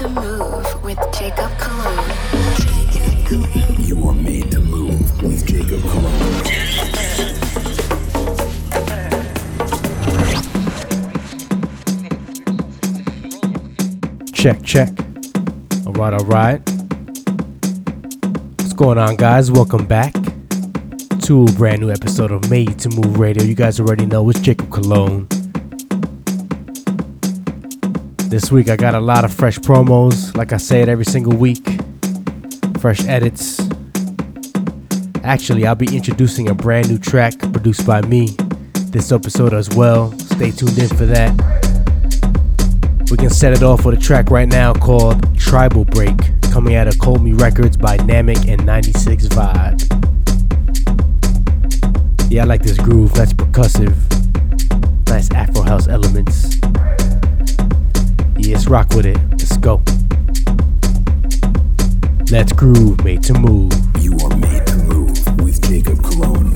to move with Jacob Cologne. You are made to move with Jacob Cologne. Check, check. All right, all right. What's going on, guys? Welcome back to a brand new episode of Made to Move Radio. You guys already know it's Jacob Cologne. This week I got a lot of fresh promos, like I say it every single week. Fresh edits. Actually, I'll be introducing a brand new track produced by me this episode as well. Stay tuned in for that. We can set it off with a track right now called Tribal Break, coming out of Cold Me Records by Namek and 96 Vibe. Yeah, I like this groove, that's percussive. Nice Afro House elements. Yes, rock with it. Let's go. Let's groove, made to move. You are made to move with Jacob Cologne.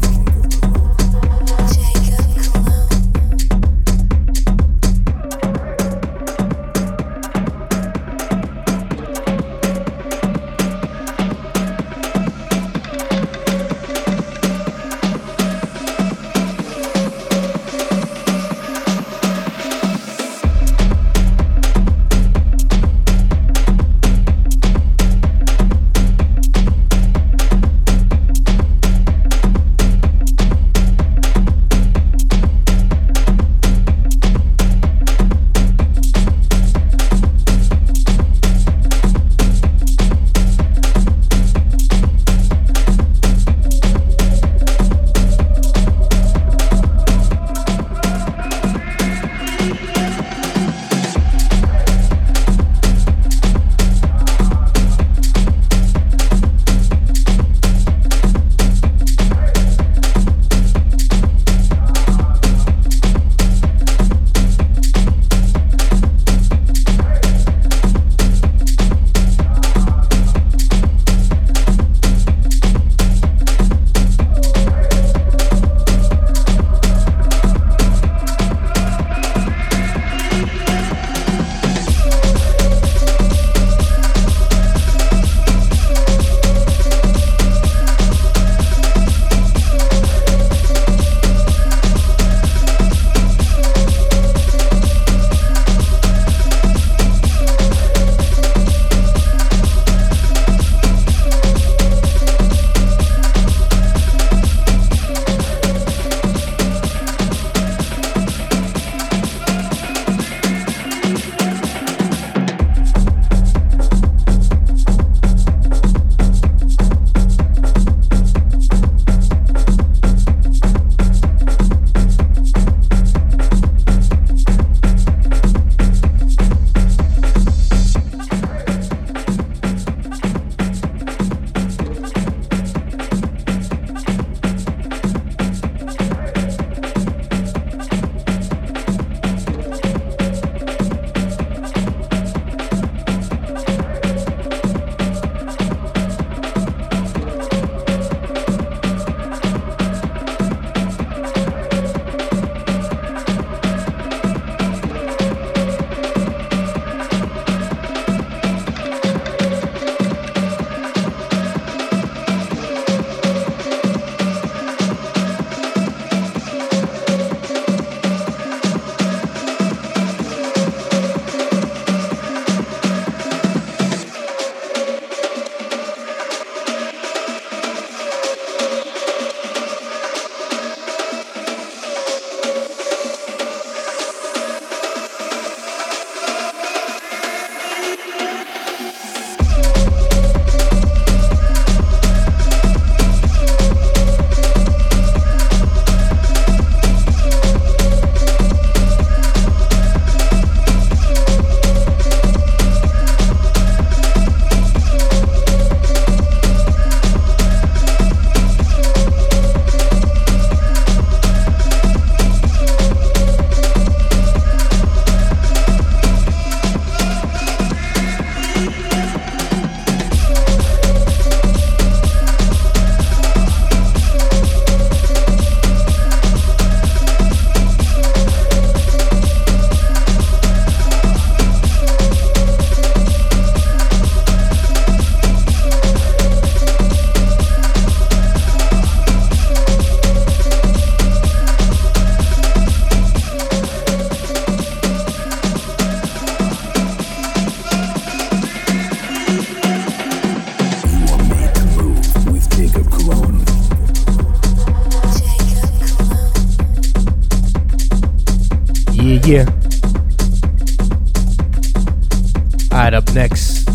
Yeah. Alright, up next.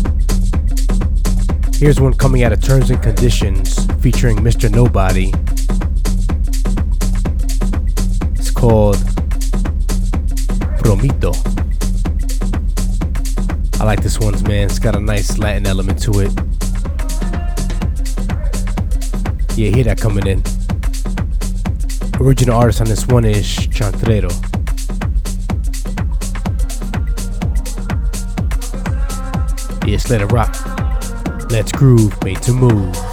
Here's one coming out of Terms and Conditions featuring Mr. Nobody. It's called Promito. I like this one, man. It's got a nice Latin element to it. Yeah, hear that coming in. Original artist on this one is Chantrero. Let it rock. Let's groove, made to move.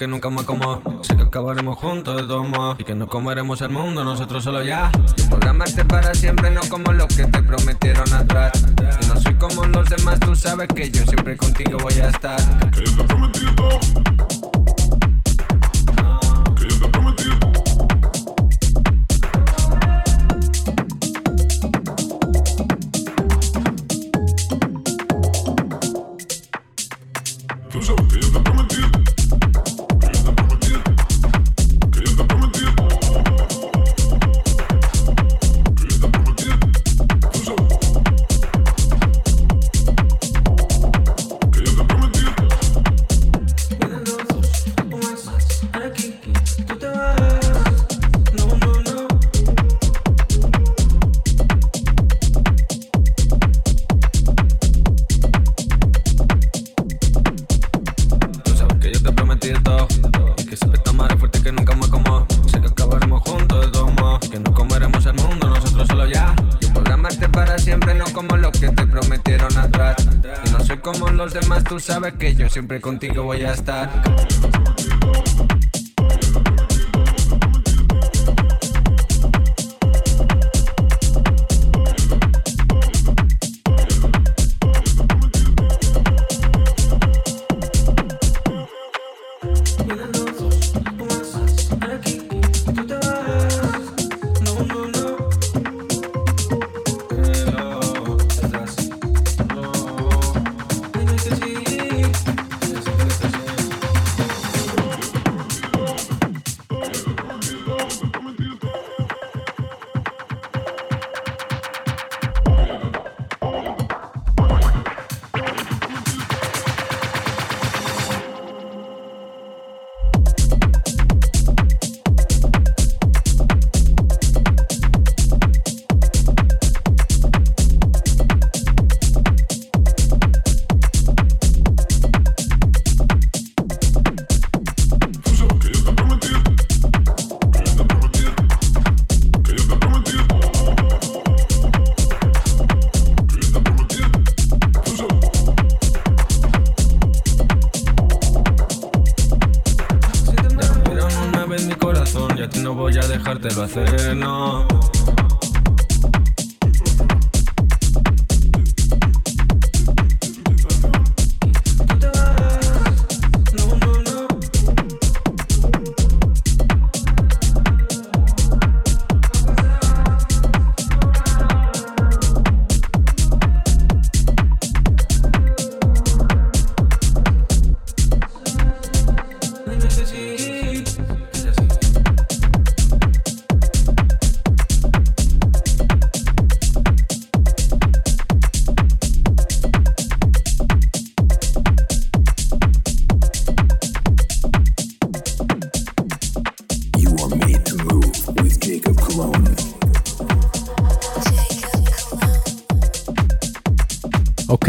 Que nunca más como. Sé que acabaremos juntos de modos. Y que no comeremos el mundo, nosotros solo ya. Podré amarte para siempre, no como los que te prometieron atrás. Y no soy como los demás, tú sabes que yo siempre contigo voy a estar. Que te. Siempre contigo voy a estar.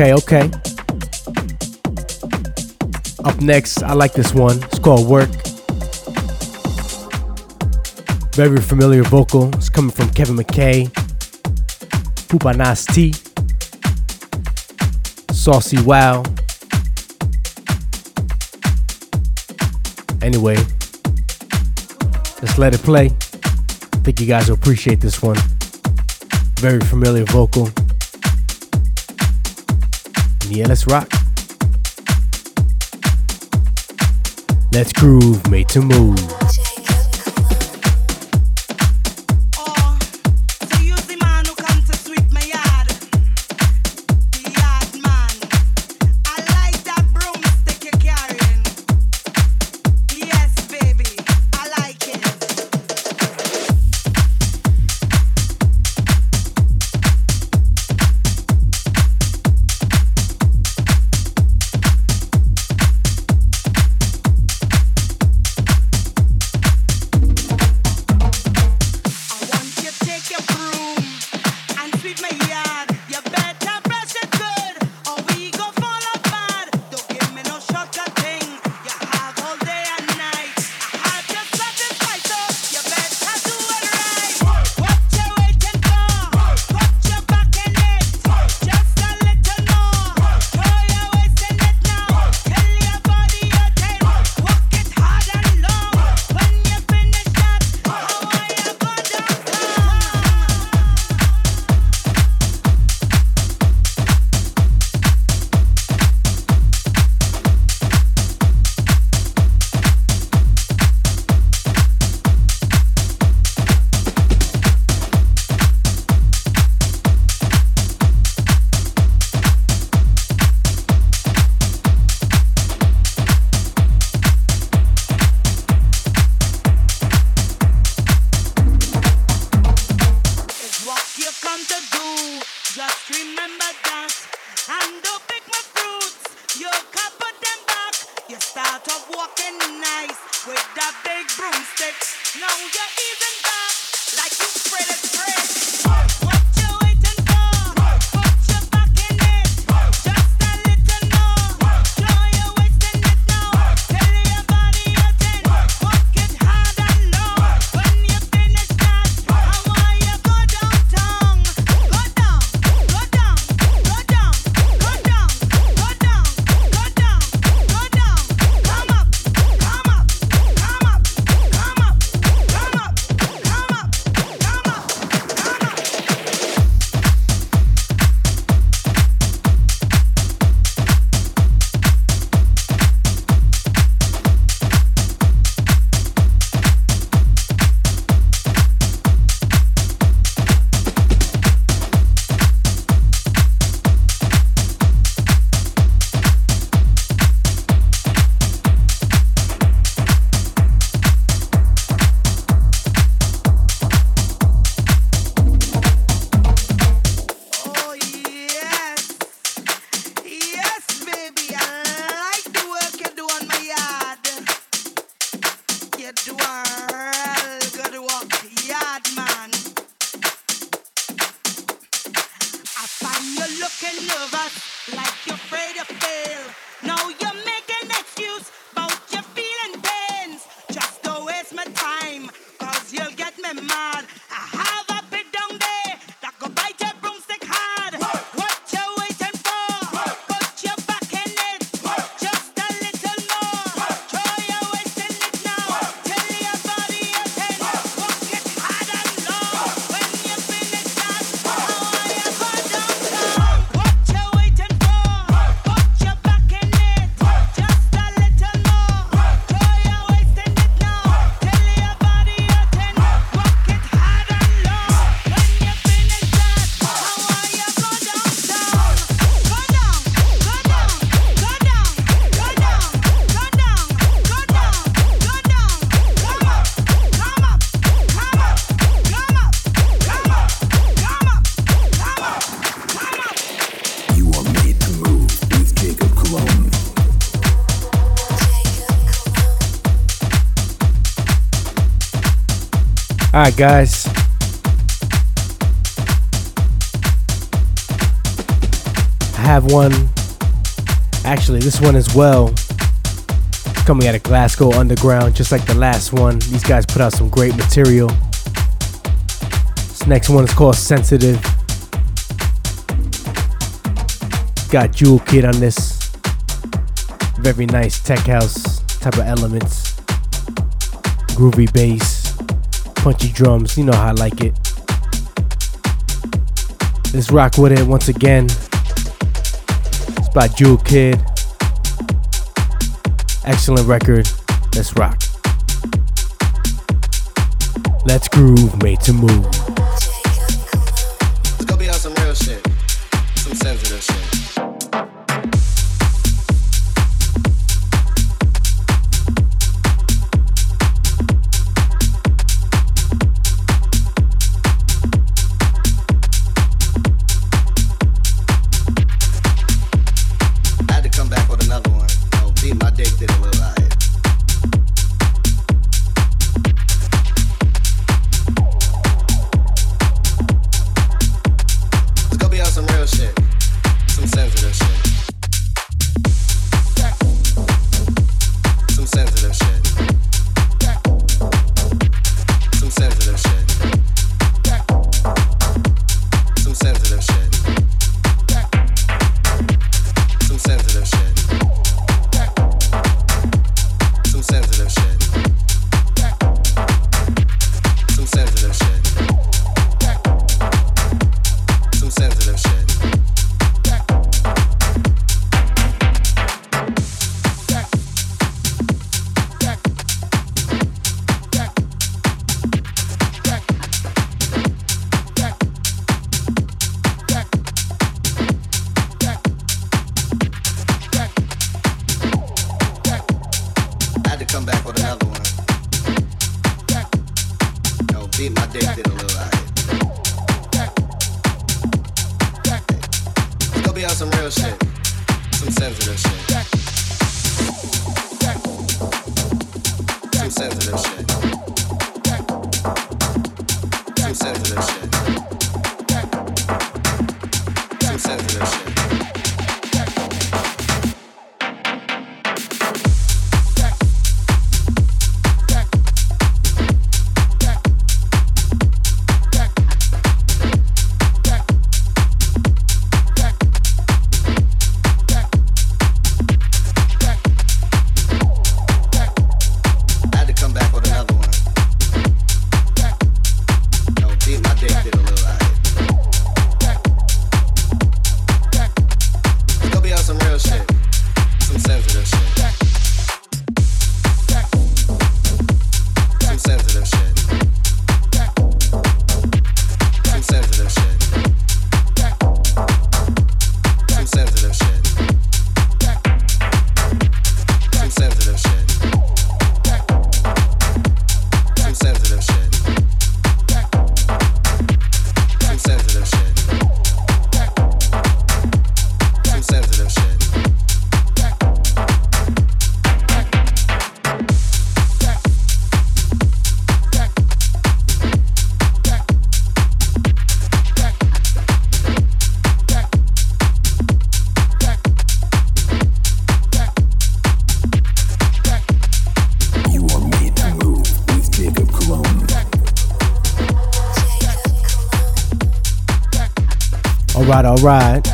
Okay, okay. Up next, I like this one. It's called Work. Very familiar vocal. It's coming from Kevin McKay. Pupa Nas T. Saucy Wow. Anyway, let's let it play. I think you guys will appreciate this one. Very familiar vocal. Yeah, let's rock. Let's groove, made to move. And you're looking nervous, like you're afraid to fail. Now you Alright, guys. I have one. Actually, this one as well. Coming out of Glasgow Underground, just like the last one. These guys put out some great material. This next one is called Sensitive. Got Jewel Kid on this. Very nice tech house type of elements. Groovy bass, punchy drums. You know how I like it. Let's rock with it once again. It's by Jewel Kid. Excellent record. Let's rock. Let's groove, made to move. Real shit. Some sensitive shit. Some sensitive shit. Some sensitive shit. Some sensitive shit. Shit.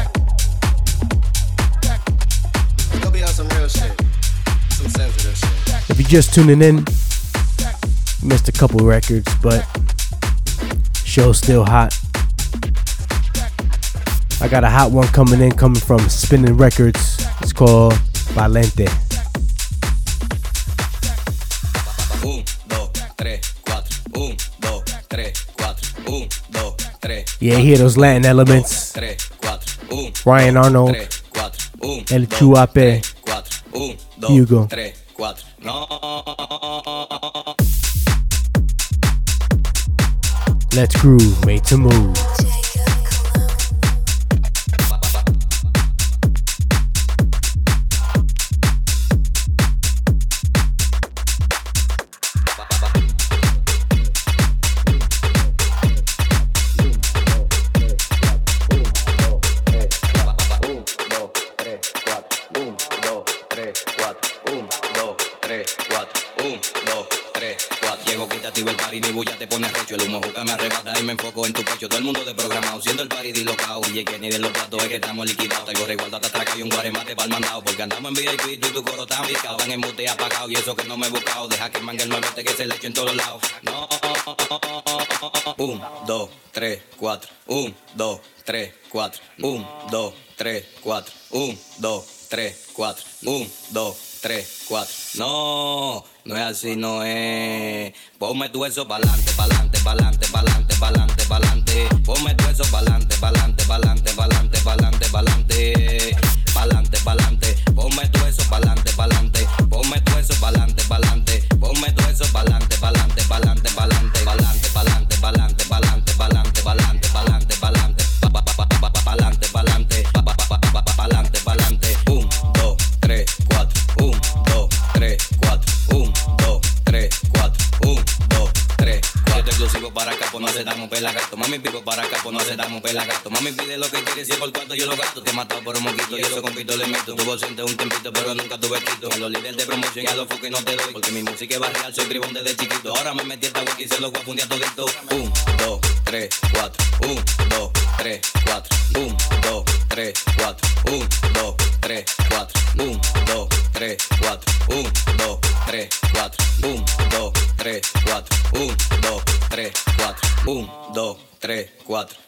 If you're just tuning in, missed a couple records, but show's still hot. I got a hot one coming in, coming from Spinnin' Records. It's called Valente. Un, dos, tres, cuatro. Un, dos, tres, cuatro. Un, dos, tres. Yeah, hear those Latin elements. Tres, cuatro. Un, Ryan Arnold, tres, cuatro. Un, El dos, Chuape, tres, cuatro. Un, dos, Hugo. tres, cuatro. No. Let's groove, made to move. El mandado. Porque andamos en VIP, y tu coro tan picado. En mute apagado y eso que no me he buscado. Deja que mangue el te que se le eche en todos lados. No. Un, dos, tres, cuatro. Un, dos, tres, cuatro. Un, dos, tres, cuatro. Un, dos, tres, cuatro. Un, dos, tres, cuatro. No, no es así, no es. Ponme tu eso pa'lante, pa'lante, pa'lante, pa'lante, pa'lante, pa'lante. Ponme tu eso pa'lante, pa'lante, pa'lante, pa'lante, pa'lante, pa'lante. Pa'lante, pa'lante. Ponme tu eso pa'lante, pa'lante. Ponme tu eso pa'lante, pa'lante. Ponme tu eso pa'lante, pa'lante, pa'lante, pa'lante, pa'lante, pa'lante, pa'lante, pa'lante, pa'lante, pa'lante, pa'lante, pa'lante, pa'lante, pa'lante, pa'lante, pa'lante. Un, dos, tres, cuatro. Un, dos, tres, cuatro. Un, dos, tres, cuatro. Un, dos, tres, cuatro. exclusivo para acá, pues no se damos pelagato. Mami pico para pues no se damos pelagato. Mami pide lo que quiere, si por cuarto yo lo gasto. Te he matado por un moquito y eso compito le meto. Tuvo siente un tempito, pero nunca tuve quito. A los líderes de promoción y a los que no te doy. Porque mi música es barrial, soy bribón desde chiquito. Ahora me metí esta wiki y se lo voy a fundir a todito. Un, dos, tres, cuatro. Un, dos, tres, cuatro. Un, dos, tres, cuatro. Un, dos, tres, cuatro. Un,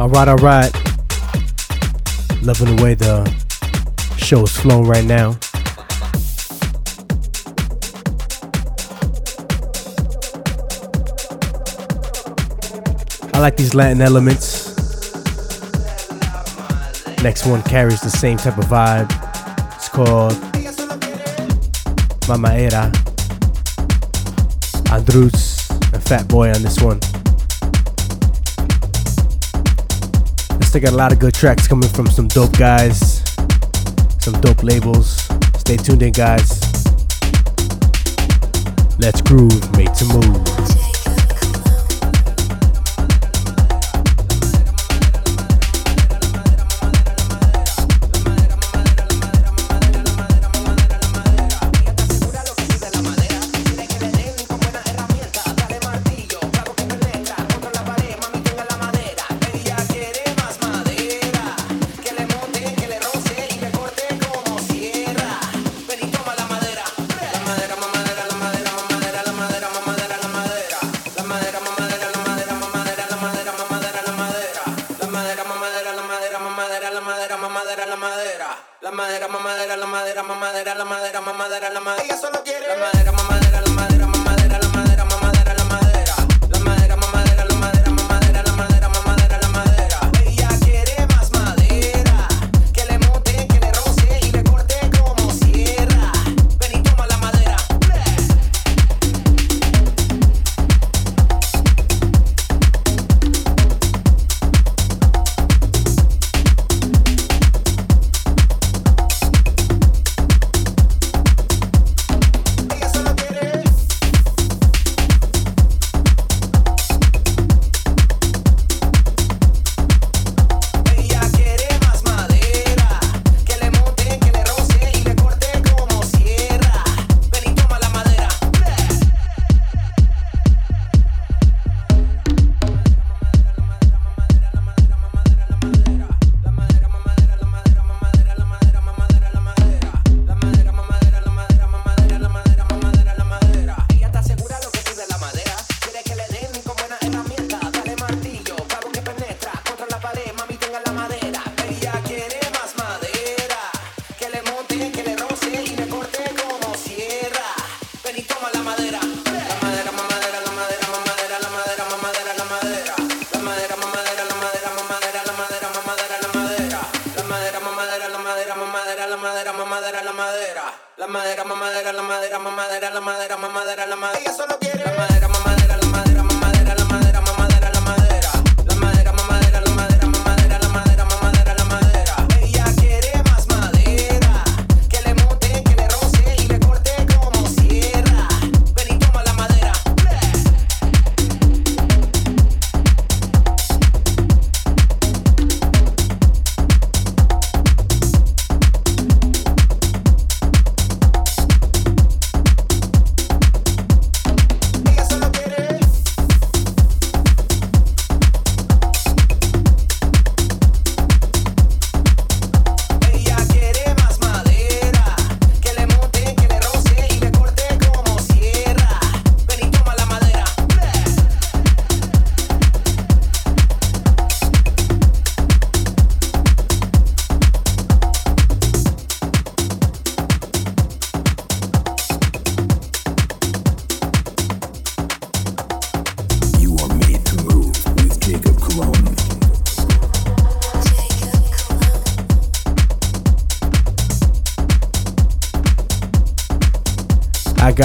All right, all right. Loving the way the show is flowing right now. I like these Latin elements. Next one carries the same type of vibe. It's called Mama Era. Andrus and Fat Boy on this one. Still got a lot of good tracks coming from some dope guys, some dope labels. Stay tuned in, guys. Let's groove, made to move.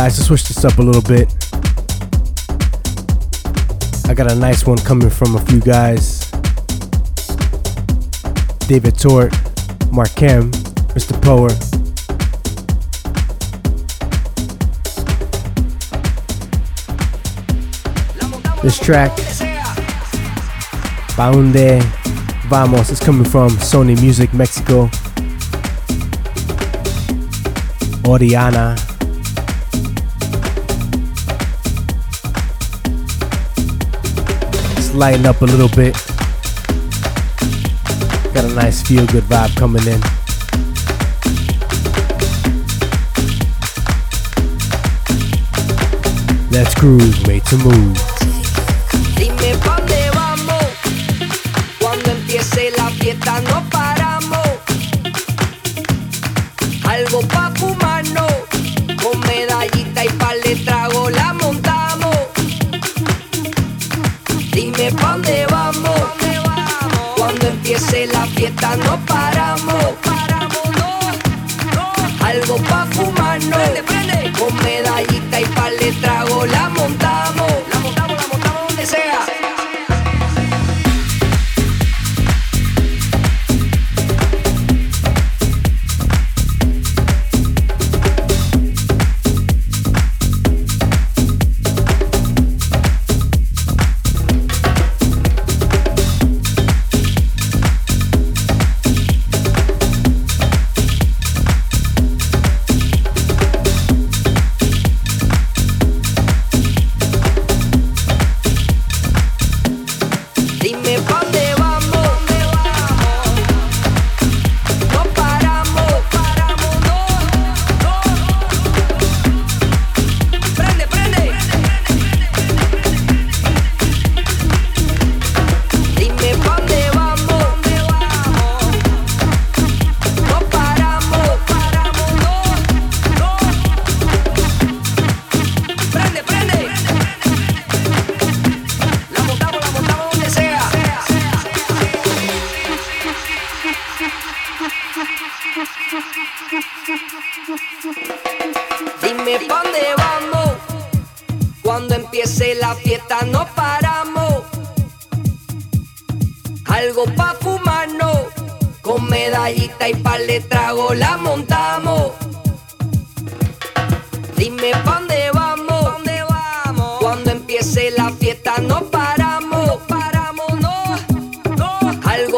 guys, to switch this up a little bit, I got a nice one coming from a few guys David Tort, Markem, Mr. Power. This track, Baunde Vamos, is coming from Sony Music Mexico. Oriana lighten up a little bit. Got a nice feel good vibe coming in. Let's groove, made to move. Dime dónde vamos cuando empiece la fiesta, no empiece la fiesta no paramos.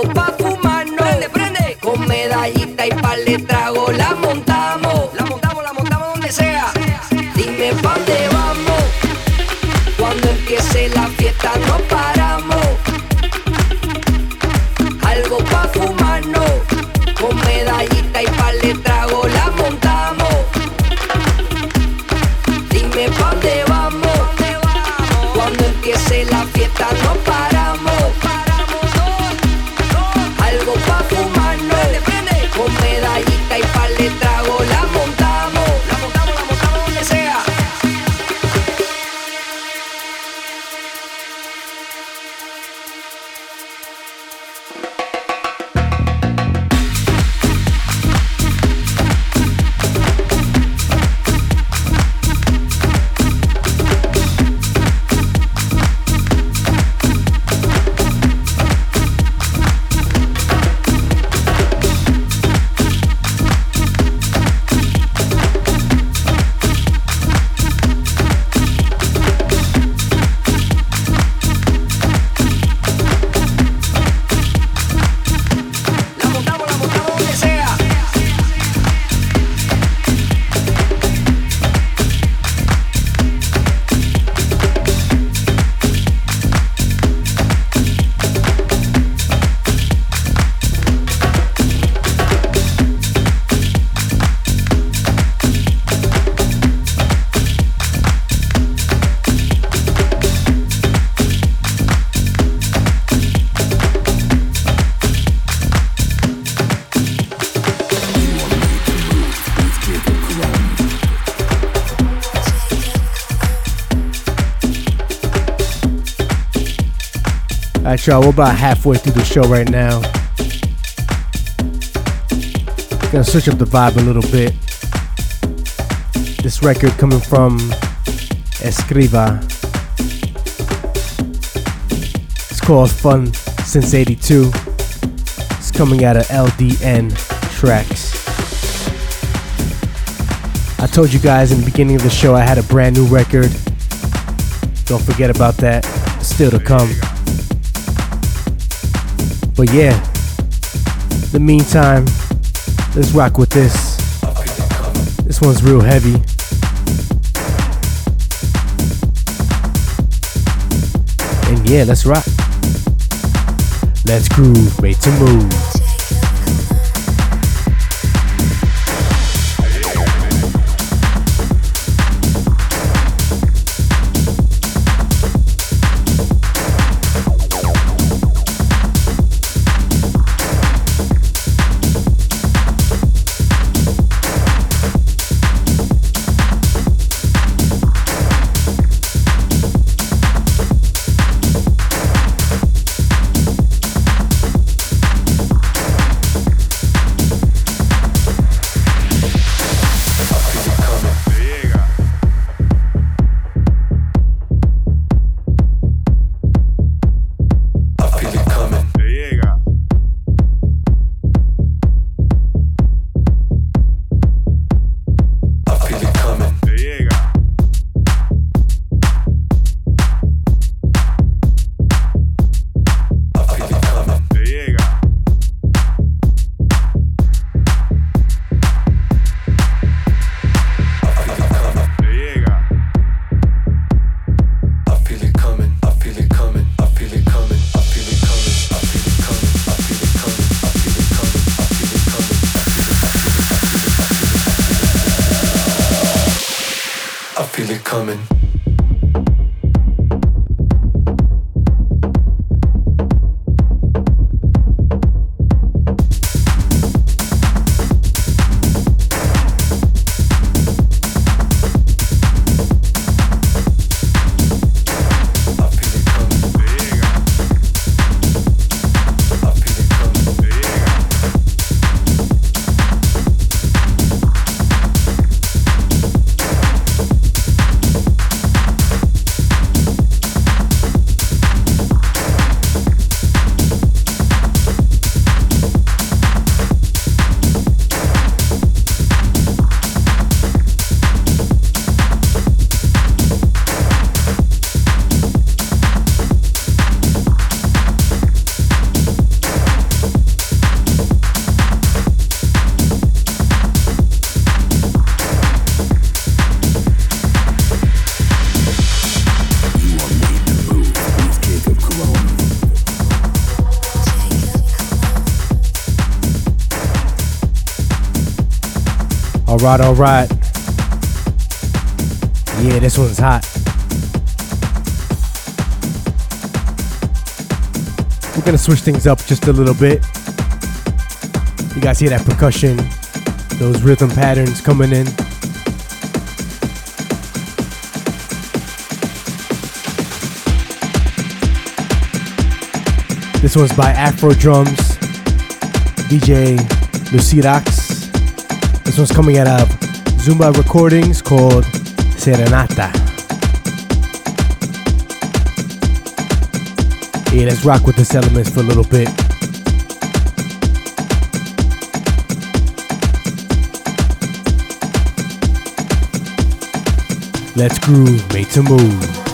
Pa' fumarnos. Prende, prende. Con medallita y pa le trago la Alright, y'all, we're about halfway through the show right now. Gonna switch up the vibe a little bit. This record coming from Escriva. It's called Fun Since 82. It's coming out of LDN Tracks. I told you guys in the beginning of the show I had a brand new record. Don't forget about that. Still to come. But yeah, in the meantime, let's rock with this. This one's real heavy. And yeah, let's rock. Let's groove, made to move. Alright, alright. Yeah, this one's hot. We're gonna switch things up just a little bit. You guys hear that percussion, those rhythm patterns coming in. This one's by Afro Drums, DJ Lucirax. This one's coming out of Zumba Recordings called Serenata. Yeah, let's rock with this elements for a little bit. Let's groove, make some move.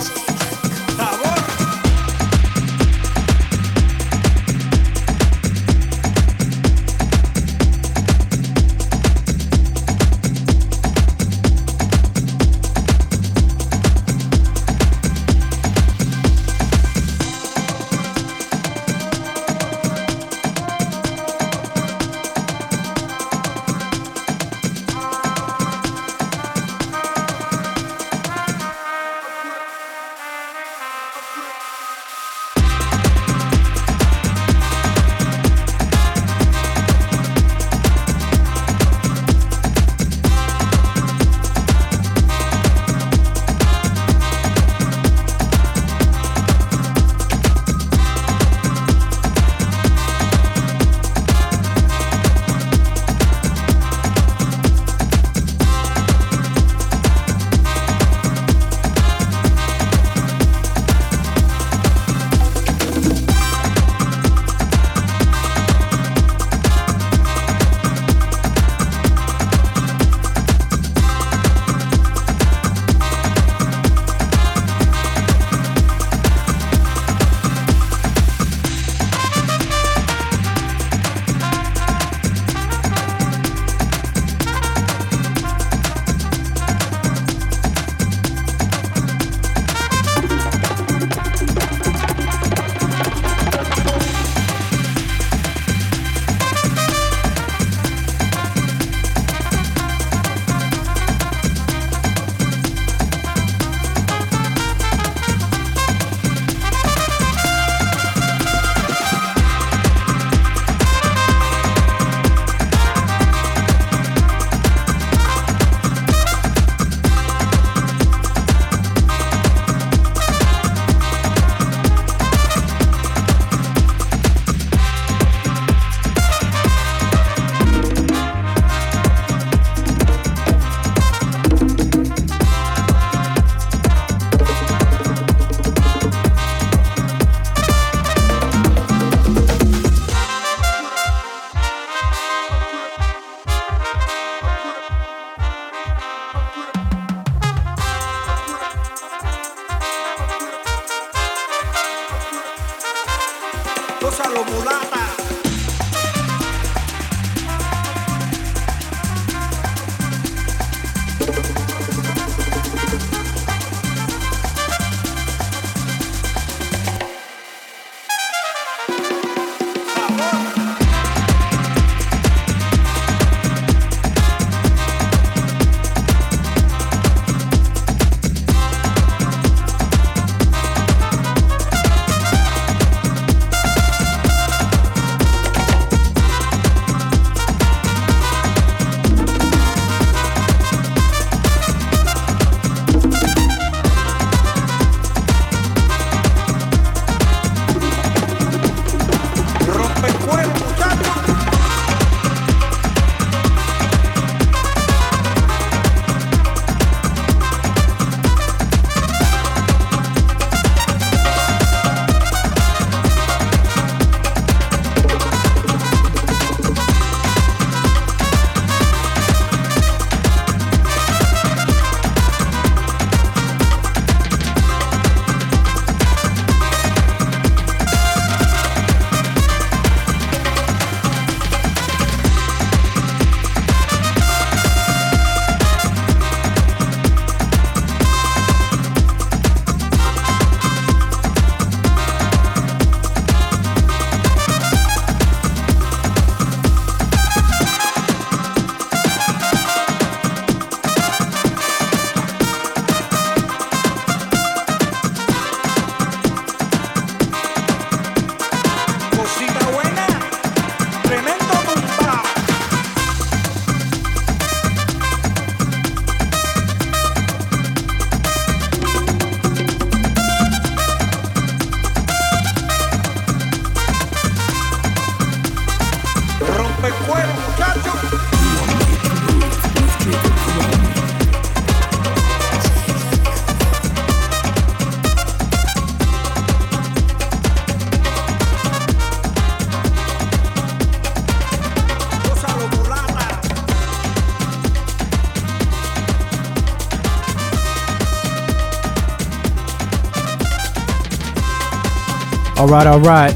All right, all right.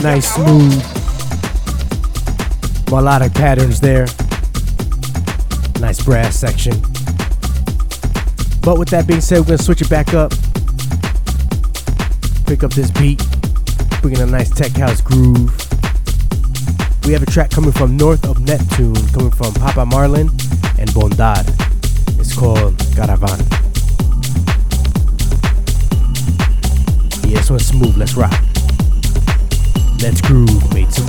Nice, smooth, melodic patterns there. Nice brass section. But with that being said, we're gonna switch it back up. Pick up this beat, bring in a nice tech house groove. We have a track coming from north of Neptune, coming from Papa Marlin and Bondad. It's called Caravan. This one's smooth. Let's rock. Let's groove, made to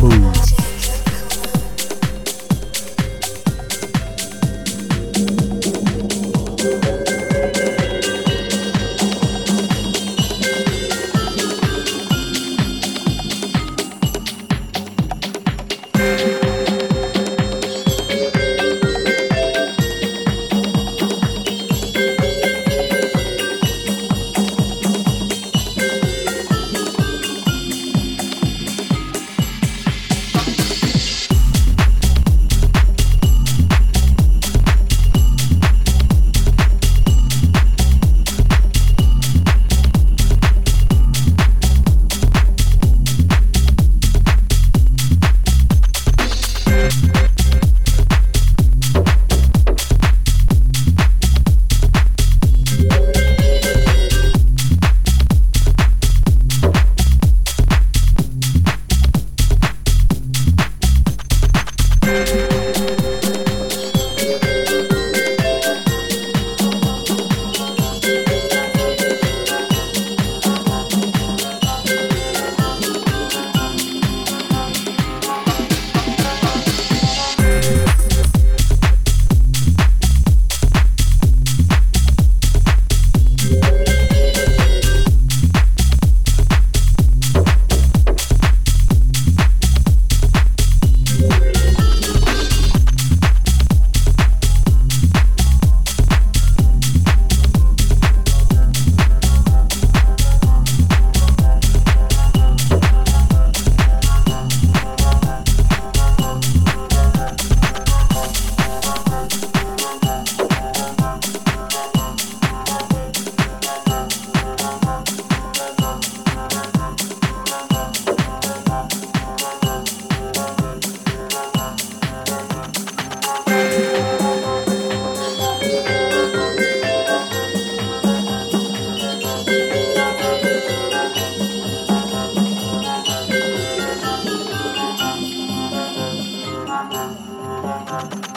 move.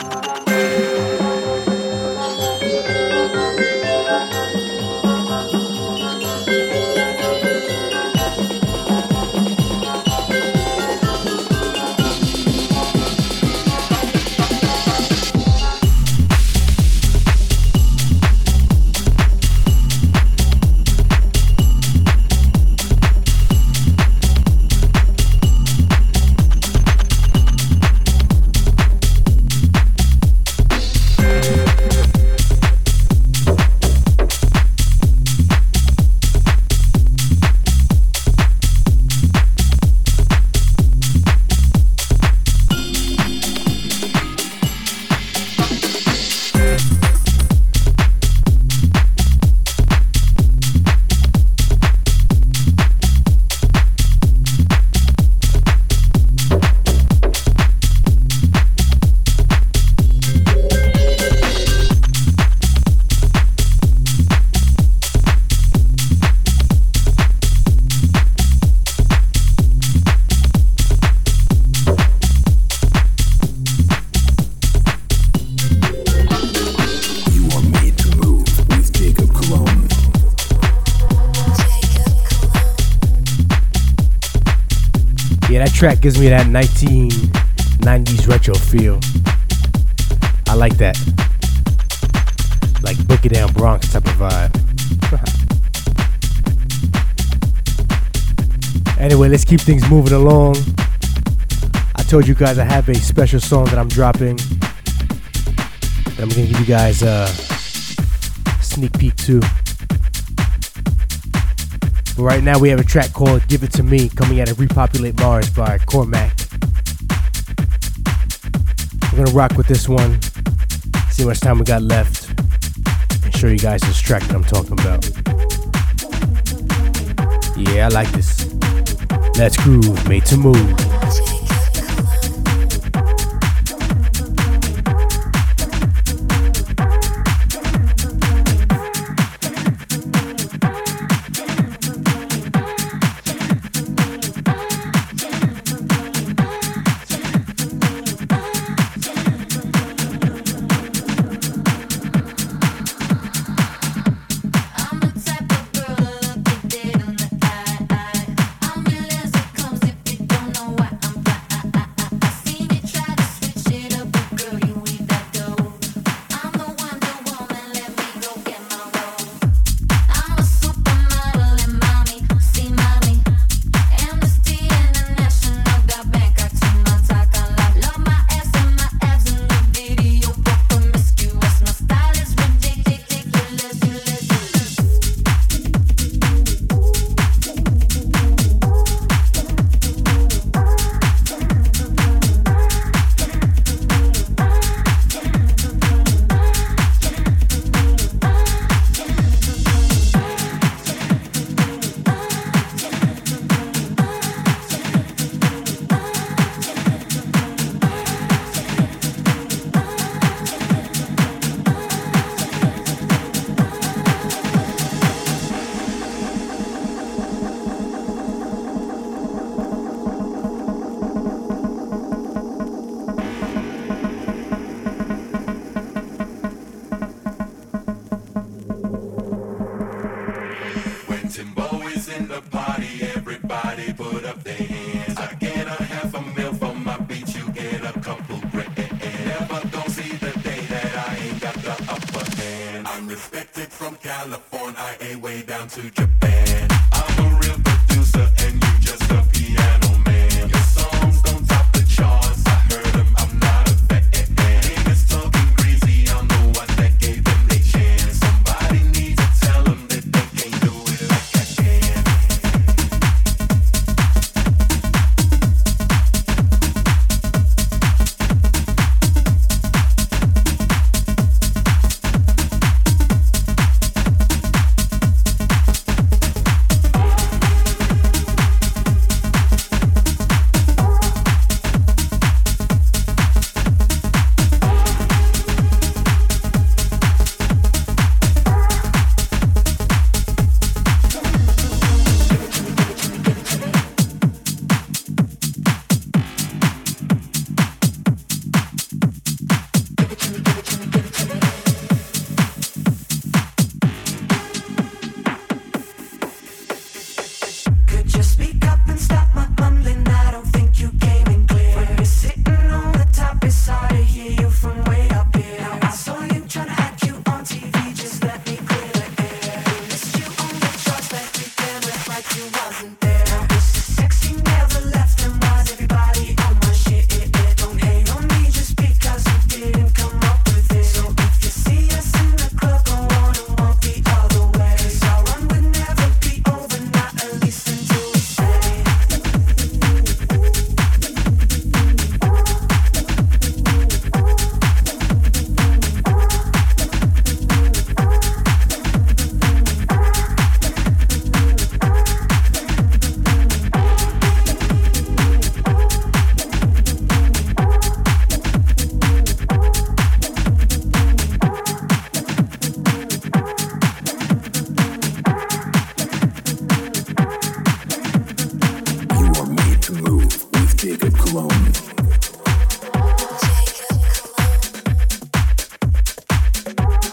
Track gives me that 1990s retro feel. I like that. Like Boogie Down Bronx type of vibe. anyway, let's keep things moving along. I told you guys I have a special song that I'm dropping. That I'm gonna give you guys a sneak peek to. But right now we have a track called Give It To Me coming out of Repopulate Mars by Cormac. We're gonna rock with this one, see how much time we got left, and show you guys this track that I'm talking about. Yeah, I like this. Let's groove, made to move.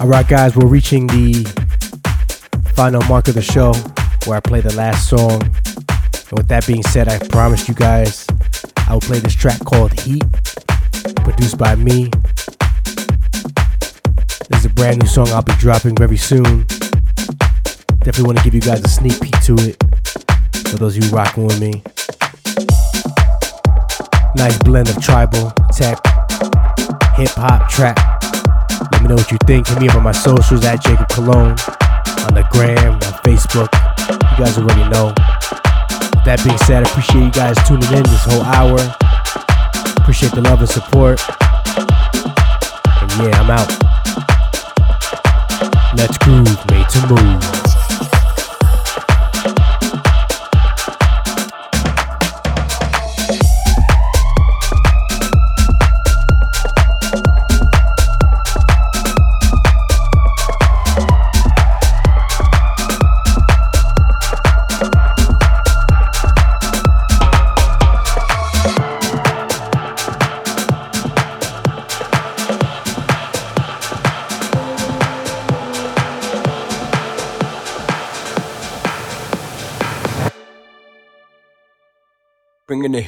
Alright, guys, we're reaching the final mark of the show where I play the last song. And with that being said, I promised you guys I will play this track called Heat, produced by me. This is a brand new song I'll be dropping very soon. Definitely want to give you guys a sneak peek to it for those of you rocking with me. Nice blend of tribal, tech, hip hop, trap me know what you think. Hit me up on my socials at Jacob Cologne on the gram, on Facebook. You guys already know. that being said, I appreciate you guys tuning in this whole hour. Appreciate the love and support. And yeah, I'm out. Let's groove, made to move.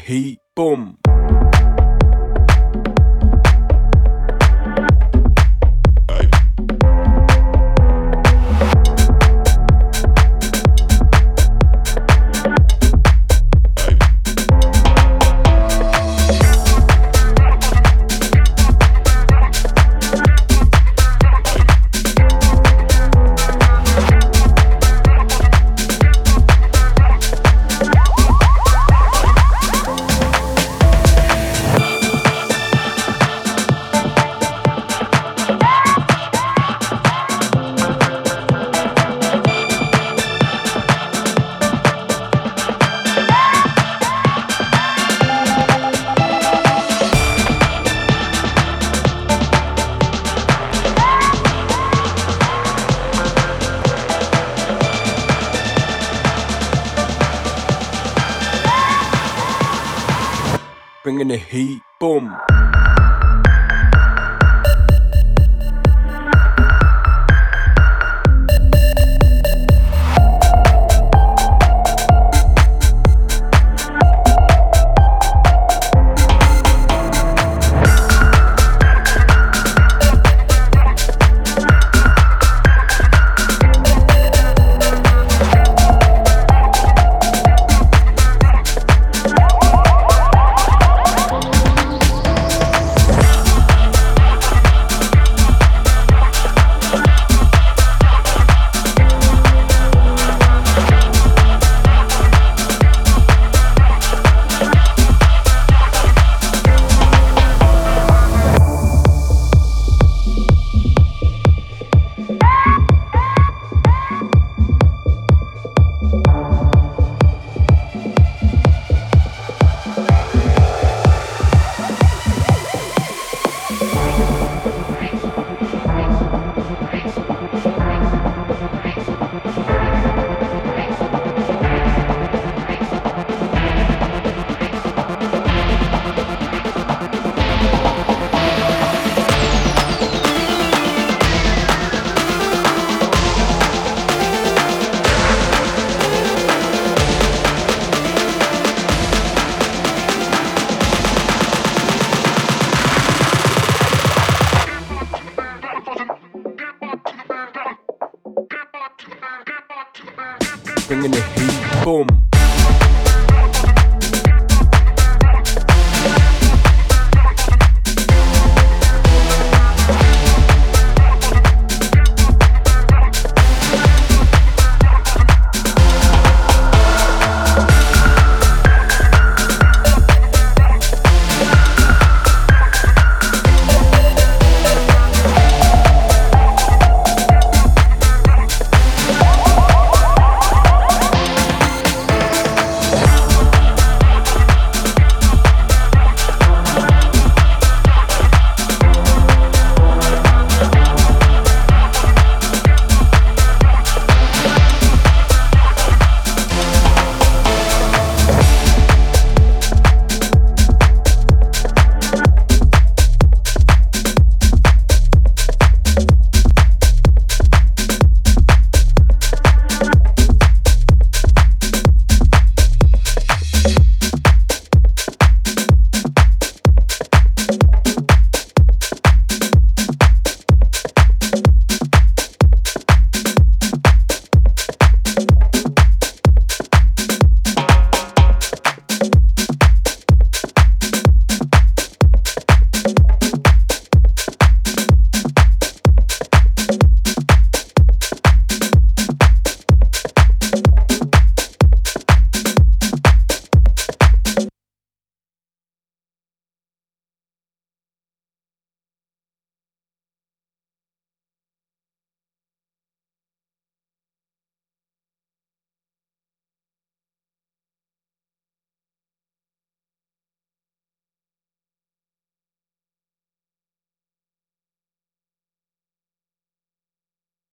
Bringing